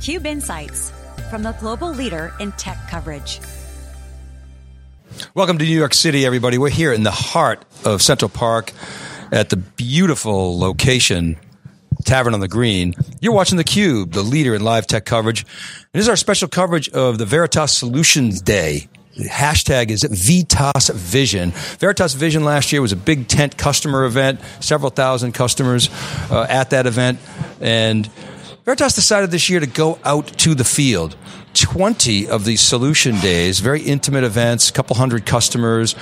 Cube Insights from the global leader in tech coverage. Welcome to New York City, everybody. We're here in the heart of Central Park at the beautiful location Tavern on the Green. You're watching theCUBE, the leader in live tech coverage. And this is our special coverage of the Veritas Solutions Day. The hashtag is Veritas Vision. Veritas Vision last year was a big tent customer event, several thousand customers uh, at that event. And Veritas decided this year to go out to the field. 20 of these solution days, very intimate events, a couple hundred customers,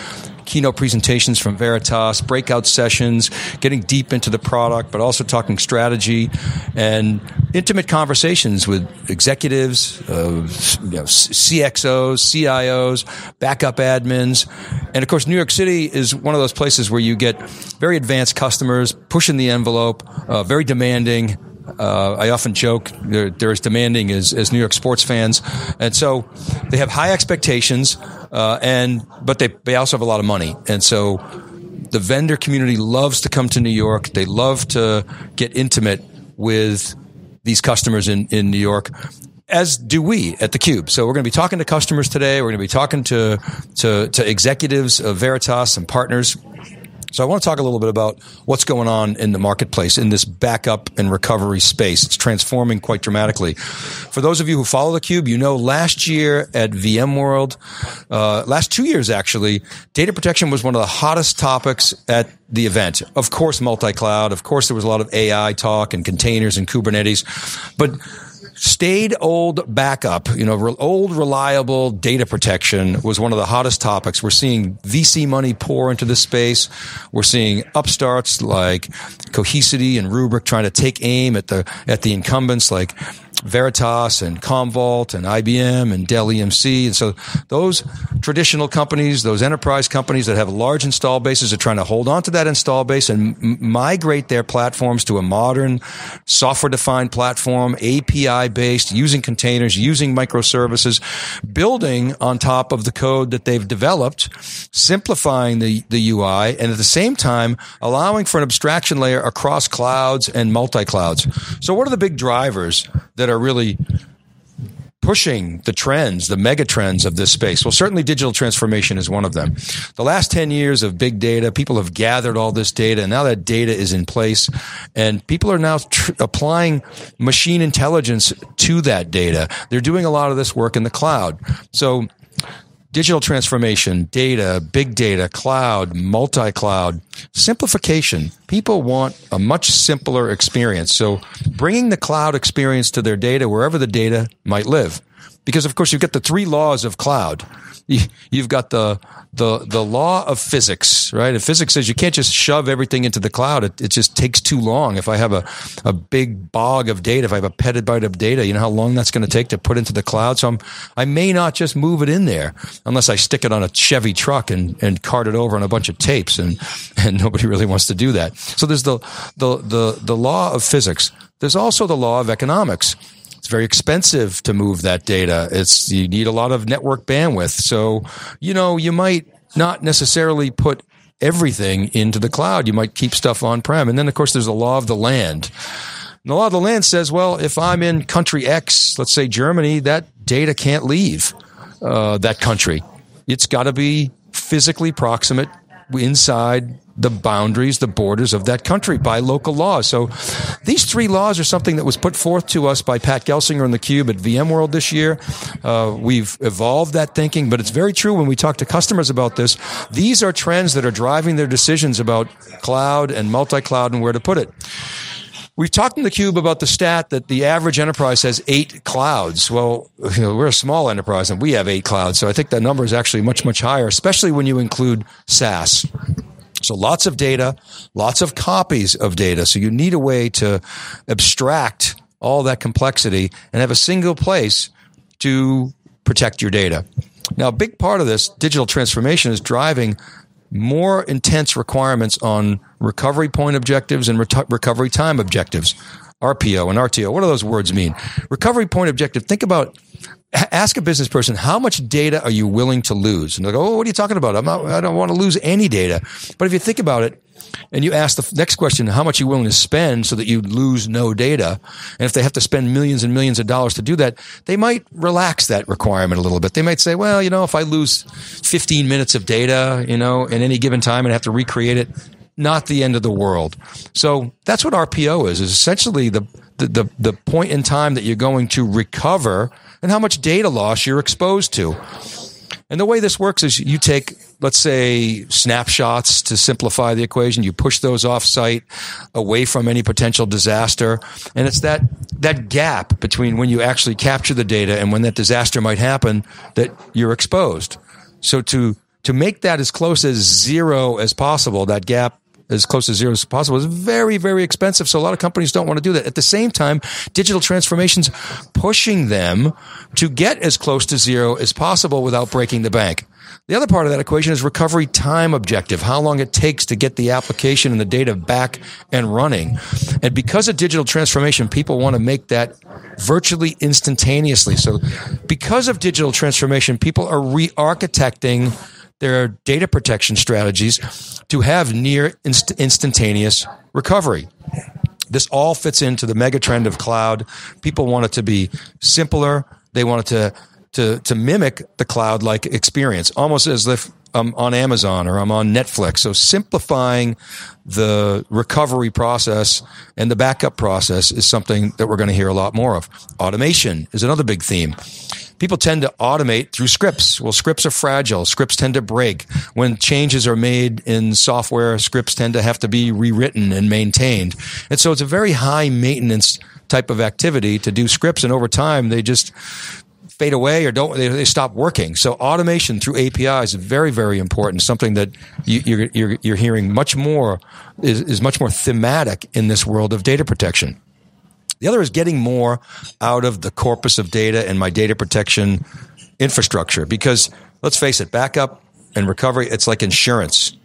keynote presentations from Veritas, breakout sessions, getting deep into the product, but also talking strategy and intimate conversations with executives, uh, you know, CXOs, CIOs, backup admins. And of course, New York City is one of those places where you get very advanced customers pushing the envelope, uh, very demanding, uh, I often joke they're, they're, as demanding as, as New York sports fans, and so they have high expectations, uh, and but they they also have a lot of money, and so the vendor community loves to come to New York. They love to get intimate with these customers in in New York. As do we at the Cube. So we're going to be talking to customers today. We're going to be talking to to, to executives of Veritas and partners so I want to talk a little bit about what's going on in the marketplace in this backup and recovery space. It's transforming quite dramatically. For those of you who follow the cube, you know last year at VMworld, uh, last two years actually, data protection was one of the hottest topics at the event. Of course, multi-cloud. Of course, there was a lot of AI talk and containers and Kubernetes, but Staid old backup, you know, re- old reliable data protection was one of the hottest topics. We're seeing VC money pour into this space. We're seeing upstarts like Cohesity and Rubrik trying to take aim at the at the incumbents like Veritas and Commvault and IBM and Dell EMC. And so those traditional companies, those enterprise companies that have large install bases are trying to hold on to that install base and m- migrate their platforms to a modern software defined platform, API based, using containers, using microservices, building on top of the code that they've developed, simplifying the, the UI, and at the same time allowing for an abstraction layer across clouds and multi clouds. So what are the big drivers that that are really pushing the trends, the mega trends of this space? Well, certainly digital transformation is one of them. The last 10 years of big data, people have gathered all this data and now that data is in place and people are now tr- applying machine intelligence to that data. They're doing a lot of this work in the cloud. So digital transformation, data, big data, cloud, multi cloud, simplification. People want a much simpler experience. So bringing the cloud experience to their data wherever the data might live. Because of course you've got the three laws of cloud. You've got the, the, the law of physics, right? And physics says you can't just shove everything into the cloud. It, it just takes too long. If I have a, a big bog of data, if I have a petabyte of data, you know how long that's going to take to put into the cloud? So I'm, I may not just move it in there unless I stick it on a Chevy truck and, and cart it over on a bunch of tapes and, and nobody really wants to do that. So there's the, the, the, the law of physics. There's also the law of economics it's very expensive to move that data. It's you need a lot of network bandwidth. So, you know, you might not necessarily put everything into the cloud. You might keep stuff on prem. And then of course there's the law of the land. And the law of the land says, well, if I'm in country X, let's say Germany, that data can't leave uh, that country. It's got to be physically proximate inside the boundaries, the borders of that country by local law. So these three laws are something that was put forth to us by Pat Gelsinger in the Cube at VMworld this year. Uh, we've evolved that thinking, but it's very true when we talk to customers about this. These are trends that are driving their decisions about cloud and multi-cloud and where to put it. We've talked in the cube about the stat that the average enterprise has eight clouds. Well, you know, we're a small enterprise and we have eight clouds. So I think that number is actually much, much higher, especially when you include SaaS. So lots of data, lots of copies of data. So you need a way to abstract all that complexity and have a single place to protect your data. Now, a big part of this digital transformation is driving more intense requirements on recovery point objectives and re- recovery time objectives. RPO and RTO. What do those words mean? Recovery point objective. Think about ask a business person how much data are you willing to lose and they go oh what are you talking about I'm not, i don't want to lose any data but if you think about it and you ask the next question, how much are you willing to spend so that you lose no data? And if they have to spend millions and millions of dollars to do that, they might relax that requirement a little bit. They might say, well, you know, if I lose 15 minutes of data, you know, at any given time and have to recreate it, not the end of the world. So that's what RPO is, is essentially the, the, the, the point in time that you're going to recover and how much data loss you're exposed to. And the way this works is you take, let's say, snapshots to simplify the equation. You push those off site away from any potential disaster. And it's that, that gap between when you actually capture the data and when that disaster might happen that you're exposed. So to, to make that as close as zero as possible, that gap as close to zero as possible is very, very expensive. So a lot of companies don't want to do that. At the same time, digital transformations pushing them to get as close to zero as possible without breaking the bank. The other part of that equation is recovery time objective, how long it takes to get the application and the data back and running. And because of digital transformation, people want to make that virtually instantaneously. So because of digital transformation, people are re-architecting their data protection strategies to have near inst- instantaneous recovery. This all fits into the mega trend of cloud. People want it to be simpler. They want it to to to mimic the cloud like experience, almost as if I'm on Amazon or I'm on Netflix. So simplifying the recovery process and the backup process is something that we're going to hear a lot more of. Automation is another big theme people tend to automate through scripts. Well, scripts are fragile. Scripts tend to break. When changes are made in software, scripts tend to have to be rewritten and maintained. And so it's a very high maintenance type of activity to do scripts. And over time, they just fade away or don't they, they, stop working. So automation through APIs is very very important. Something that you, are you're, you're you're hearing much more is, is much more thematic in this world of data protection. The other is getting more out of the corpus of data and my data protection infrastructure. Because let's face it, backup and recovery, it's like insurance.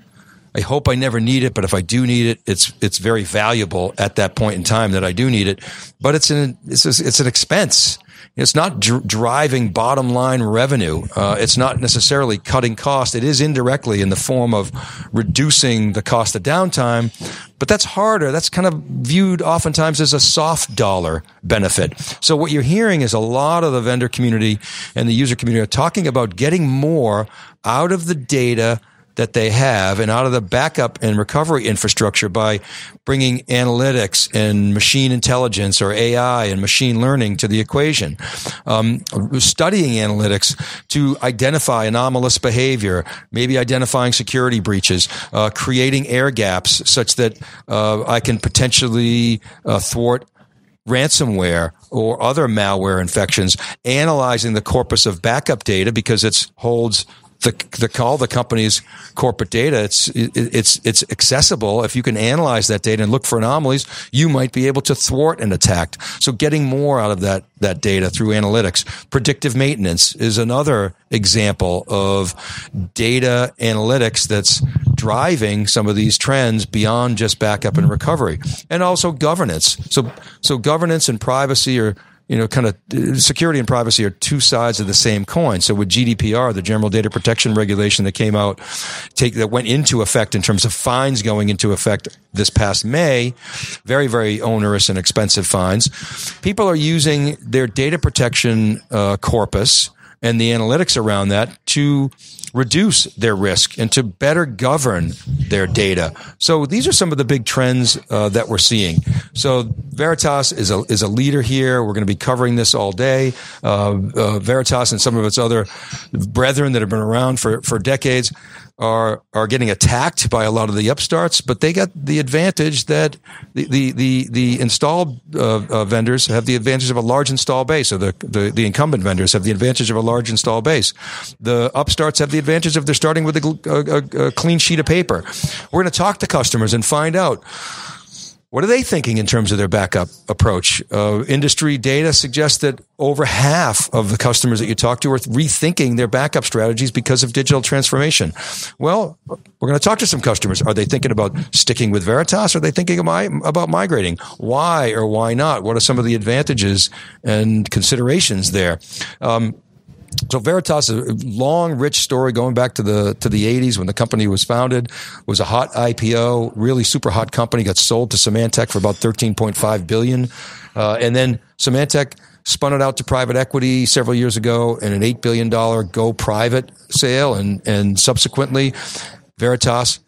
I hope I never need it, but if I do need it, it's it's very valuable at that point in time that I do need it. But it's an it's it's an expense. It's not dr- driving bottom line revenue. Uh, it's not necessarily cutting cost. It is indirectly in the form of reducing the cost of downtime, but that's harder. That's kind of viewed oftentimes as a soft dollar benefit. So what you're hearing is a lot of the vendor community and the user community are talking about getting more out of the data that they have and out of the backup and recovery infrastructure by bringing analytics and machine intelligence or AI and machine learning to the equation. Um, studying analytics to identify anomalous behavior, maybe identifying security breaches, uh, creating air gaps such that uh, I can potentially uh, thwart ransomware or other malware infections, analyzing the corpus of backup data because it holds the the call the company's corporate data. It's it's it's accessible. If you can analyze that data and look for anomalies, you might be able to thwart an attack. So getting more out of that that data through analytics. Predictive maintenance is another example of data analytics that's driving some of these trends beyond just backup and recovery. And also governance. So so governance and privacy are you know, kind of security and privacy are two sides of the same coin. So with GDPR, the General Data Protection Regulation that came out, take that went into effect in terms of fines going into effect this past May, very very onerous and expensive fines. People are using their data protection uh, corpus and the analytics around that to reduce their risk and to better govern their data. So these are some of the big trends uh, that we're seeing. So Veritas is a is a leader here. We're going to be covering this all day. Uh, uh, Veritas and some of its other brethren that have been around for for decades are are getting attacked by a lot of the upstarts, but they got the advantage that the the the, the installed uh, uh, vendors have the advantage of a large install base, or the, the the incumbent vendors have the advantage of a large install base. The upstarts have the advantage of they're starting with a, a, a clean sheet of paper. We're going to talk to customers and find out what are they thinking in terms of their backup approach? Uh, industry data suggests that over half of the customers that you talk to are rethinking their backup strategies because of digital transformation. Well, we're going to talk to some customers. Are they thinking about sticking with Veritas? Are they thinking about migrating? Why or why not? What are some of the advantages and considerations there? Um, So Veritas, is a long, rich story going back to the to the 80s when the company was founded, was a hot IPO, really super hot company. Got sold to Symantec for about 13.5 billion, uh, and then Symantec spun it out to private equity several years ago in an eight billion dollar go private sale, and and subsequently, Veritas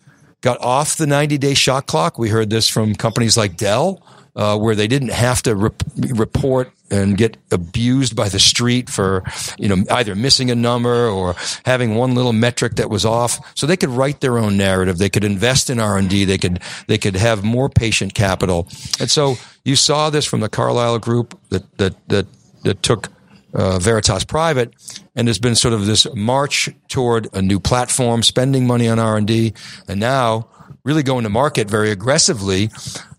got off the 90 day shot clock. We heard this from companies like Dell uh, where they didn't have to rep- report and get abused by the street for you know either missing a number or having one little metric that was off. So they could write their own narrative. They could invest in R&D they could they could have more patient capital. And so you saw this from the Carlyle group that that that that took uh, Veritas private, and there's been sort of this march toward a new platform, spending money on R and D, and now really going to market very aggressively.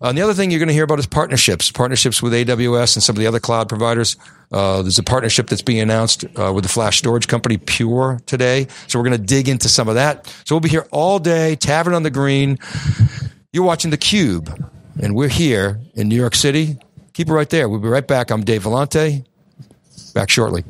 Uh, and the other thing you're going to hear about is partnerships, partnerships with AWS and some of the other cloud providers. Uh, there's a partnership that's being announced uh, with the flash storage company Pure today. So we're going to dig into some of that. So we'll be here all day, Tavern on the Green. You're watching The Cube, and we're here in New York City. Keep it right there. We'll be right back. I'm Dave Vellante. Back shortly.